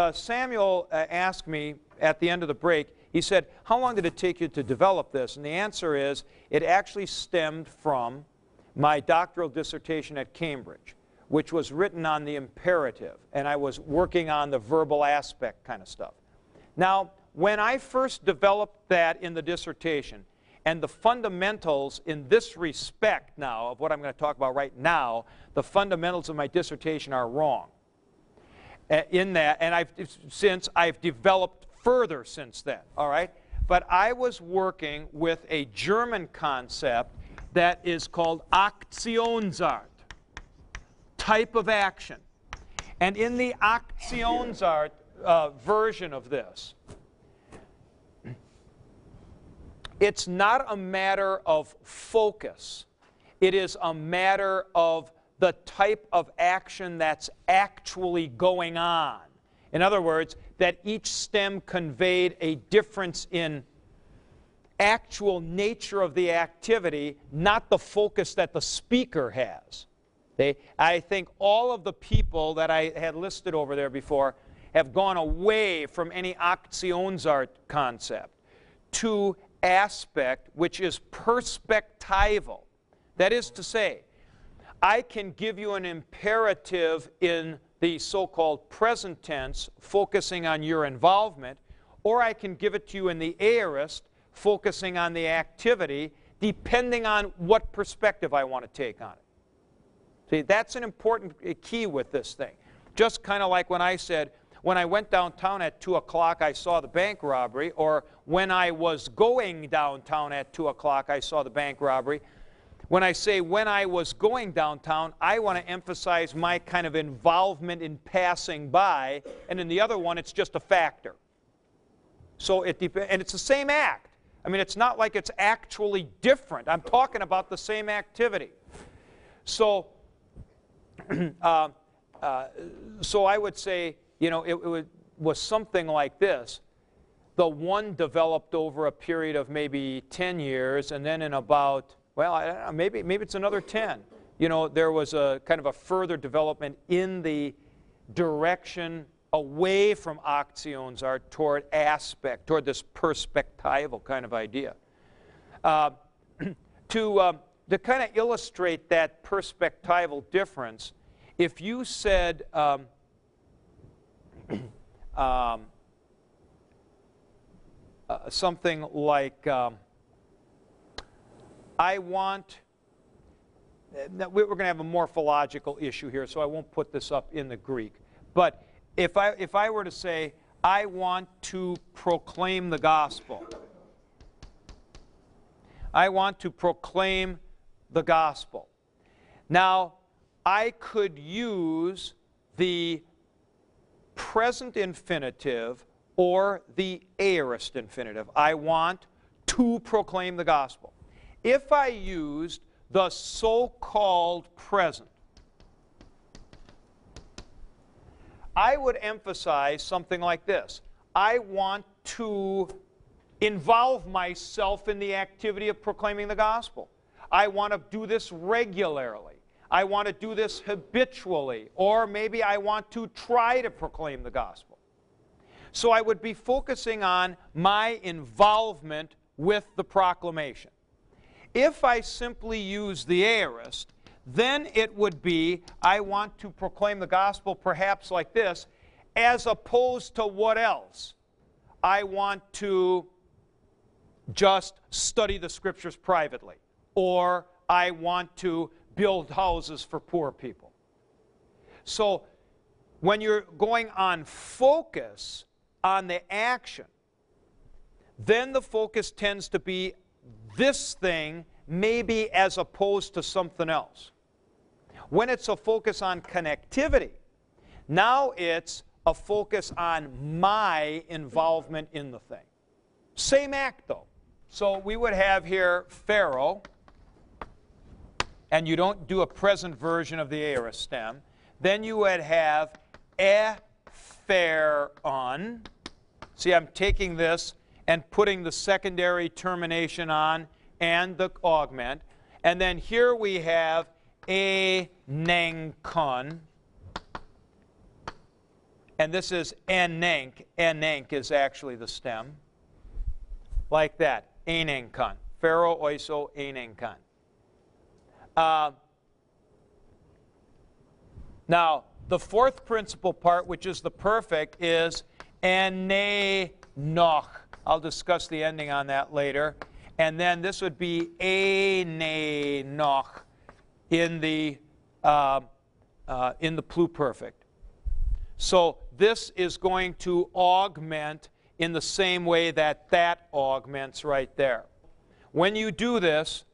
uh, Samuel uh, asked me at the end of the break, he said, How long did it take you to develop this? And the answer is, it actually stemmed from my doctoral dissertation at Cambridge, which was written on the imperative, and I was working on the verbal aspect kind of stuff. Now, when I first developed that in the dissertation, and the fundamentals in this respect now, of what I'm going to talk about right now, the fundamentals of my dissertation are wrong. Uh, in that, and I've since I've developed further since then, all right? But I was working with a German concept that is called Aktionsart, type of action. And in the Aktionsart uh, version of this, it's not a matter of focus. It is a matter of the type of action that's actually going on. In other words, that each stem conveyed a difference in actual nature of the activity, not the focus that the speaker has. They, I think all of the people that I had listed over there before have gone away from any Aktionsart concept to aspect which is perspectival. That is to say, I can give you an imperative in the so-called present tense, focusing on your involvement, or I can give it to you in the aorist, focusing on the activity, depending on what perspective I want to take on it. See, that's an important key with this thing. Just kind of like when I said, when I went downtown at 2 o'clock, I saw the bank robbery, or when I was going downtown at 2 o'clock, I saw the bank robbery. When I say when I was going downtown, I want to emphasize my kind of involvement in passing by, and in the other one, it's just a factor. So it depends, and it's the same act. I mean, it's not like it's actually different. I'm talking about the same activity. So, uh, uh, so I would say, you know, it, it was something like this. The one developed over a period of maybe 10 years, and then in about well, I maybe, maybe it's another 10. You know, there was a kind of a further development in the direction away from Aktionsart toward aspect, toward this perspectival kind of idea. Uh, to, uh, to kind of illustrate that perspectival difference, if you said, um, um, uh, something like, um, I want, we're going to have a morphological issue here, so I won't put this up in the Greek. But if I, if I were to say, I want to proclaim the gospel, I want to proclaim the gospel. Now, I could use the present infinitive or the aorist infinitive. I want to proclaim the gospel if I used the so-called present, I would emphasize something like this. I want to involve myself in the activity of proclaiming the gospel. I want to do this regularly. I want to do this habitually. Or maybe I want to try to proclaim the gospel. So I would be focusing on my involvement with the proclamation. If I simply use the aorist, then it would be, I want to proclaim the gospel perhaps like this, as opposed to what else? I want to just study the scriptures privately, or I want to build houses for poor people. So when you're going on focus on the action, then the focus tends to be this thing maybe as opposed to something else. When it's a focus on connectivity, now it's a focus on my involvement in the thing. Same act though. So we would have here phero, and you don't do a present version of the aorist stem. Then you would have Epheron. See, I'm taking this and putting the secondary termination on and the augment. And then here we have a nenkon. and this is enenk. Enenk is actually the stem. Like that. Enenkan. phero oiso enenkan. Uh, now, the fourth principal part, which is the perfect, is ene noch. I'll discuss the ending on that later. And then this would be ene noch in the, uh, uh, in the pluperfect. So this is going to augment in the same way that that augments right there. When you do this,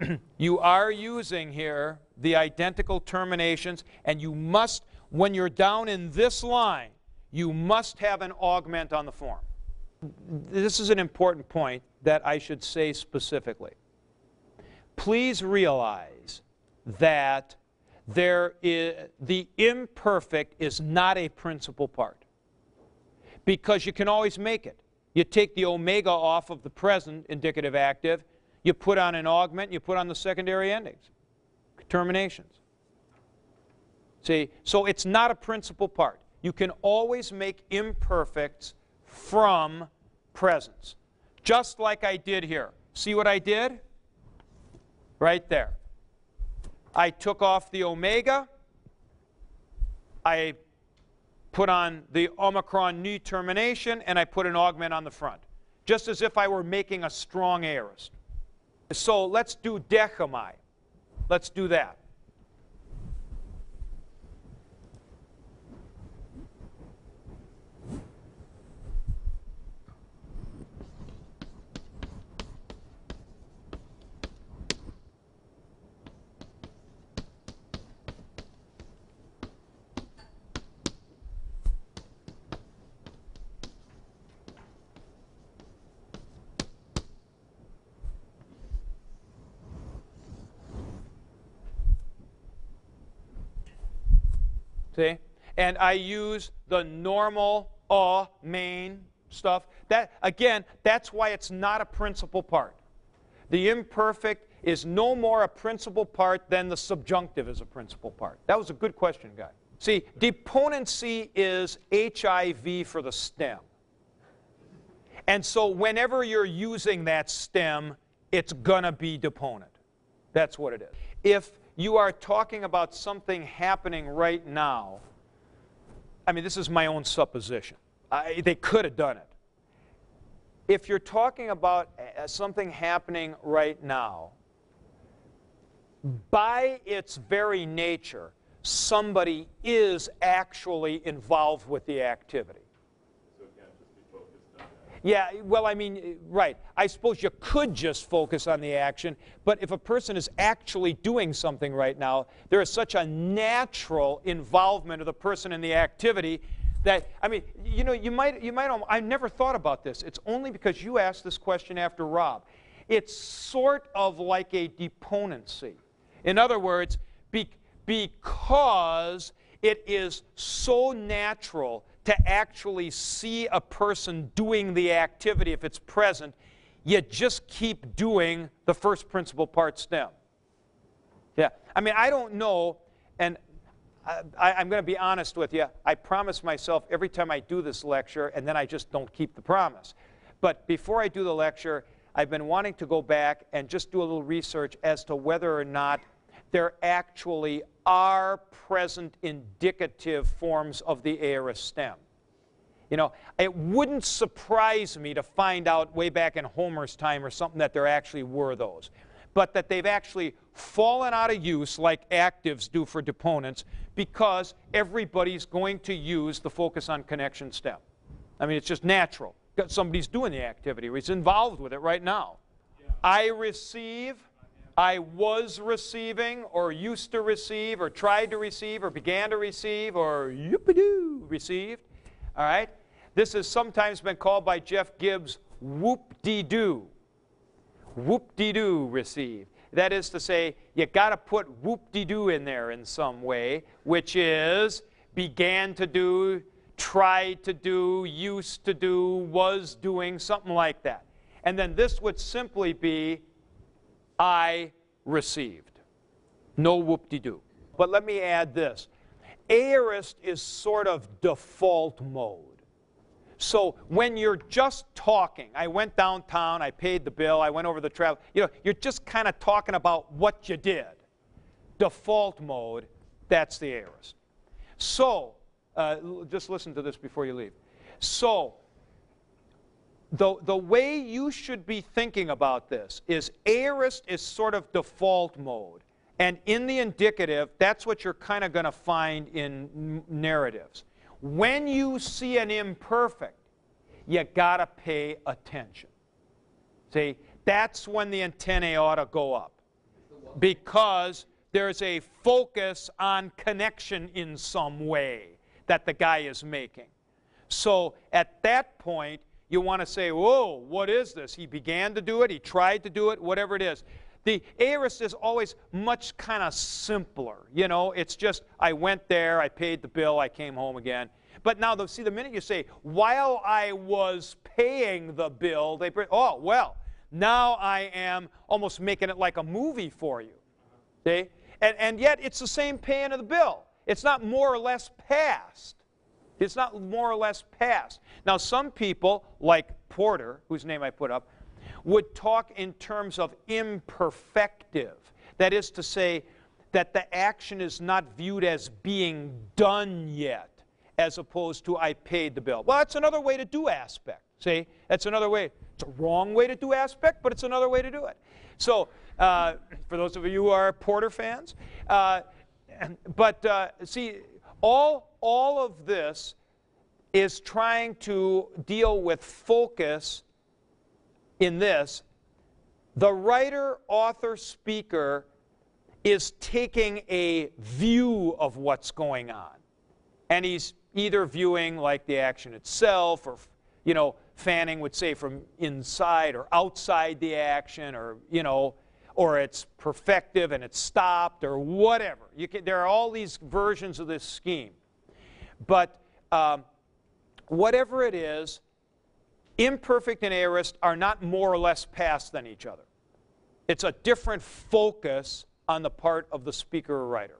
you are using here the identical terminations, and you must, when you're down in this line, you must have an augment on the form. This is an important point that I should say specifically. Please realize that there is, the imperfect is not a principal part because you can always make it. You take the omega off of the present indicative active, you put on an augment, you put on the secondary endings, terminations. See, so it's not a principal part. You can always make imperfects from presence, just like I did here. See what I did? Right there. I took off the omega. I put on the omicron nu termination, and I put an augment on the front, just as if I were making a strong aorist. So let's do dechomai. Let's do that. See? And I use the normal uh main stuff. That again, that's why it's not a principal part. The imperfect is no more a principal part than the subjunctive is a principal part. That was a good question, guy. See, deponency is HIV for the stem. And so whenever you're using that stem, it's going to be deponent. That's what it is. If you are talking about something happening right now. I mean, this is my own supposition. I, they could have done it. If you're talking about uh, something happening right now, by its very nature, somebody is actually involved with the activity. Yeah, well, I mean, uh, right. I suppose you could just focus on the action, but if a person is actually doing something right now, there is such a natural involvement of the person in the activity that I mean, you know, you might you might I never thought about this. It's only because you asked this question after Rob. It's sort of like a deponency. In other words, be, because it is so natural to actually see a person doing the activity if it's present, you just keep doing the first principle part stem. Yeah. I mean, I don't know, and I, am going to be honest with you. I promise myself every time I do this lecture, and then I just don't keep the promise. But before I do the lecture, I've been wanting to go back and just do a little research as to whether or not there actually are present indicative forms of the aorist stem. You know, it wouldn't surprise me to find out way back in Homer's time or something that there actually were those. But that they've actually fallen out of use like actives do for deponents because everybody's going to use the focus on connection stem. I mean, it's just natural. Somebody's doing the activity, or he's involved with it right now. Yeah. I receive I was receiving, or used to receive, or tried to receive, or began to receive, or yippee received. All right? This has sometimes been called by Jeff Gibbs whoop-de-doo. Whoop-de-doo received. That is to say, you got to put whoop-de-doo in there in some way, which is began to do, tried to do, used to do, was doing, something like that. And then this would simply be I received. No whoop de doo. But let me add this. aorist is sort of default mode. So when you're just talking, I went downtown, I paid the bill, I went over the travel, you know, you're just kind of talking about what you did. Default mode, that's the aorist. So, uh, just listen to this before you leave. So, the, the way you should be thinking about this is aorist is sort of default mode. And in the indicative, that's what you're kind of going to find in narratives. When you see an imperfect, you got to pay attention. See, that's when the antennae ought to go up. Because there's a focus on connection in some way that the guy is making. So at that point, you want to say, whoa, what is this? He began to do it, he tried to do it, whatever it is. The aorist is always much kind of simpler. You know, it's just, I went there, I paid the bill, I came home again. But now, see, the minute you say, while I was paying the bill, they, oh, well, now I am almost making it like a movie for you. See? And, and yet, it's the same paying of the bill. It's not more or less past. It's not more or less past. Now, some people, like Porter, whose name I put up, would talk in terms of imperfective. That is to say, that the action is not viewed as being done yet, as opposed to I paid the bill. Well, that's another way to do aspect. See, that's another way. It's a wrong way to do aspect, but it's another way to do it. So, uh, for those of you who are Porter fans, uh, but uh, see, all all of this is trying to deal with focus in this. The writer, author, speaker is taking a view of what's going on. And he's either viewing like the action itself, or, you know, Fanning would say from inside or outside the action, or, you know, or it's perfective and it's stopped, or whatever. Can, there are all these versions of this scheme. But um, whatever it is, imperfect and aorist are not more or less past than each other. It's a different focus on the part of the speaker or writer.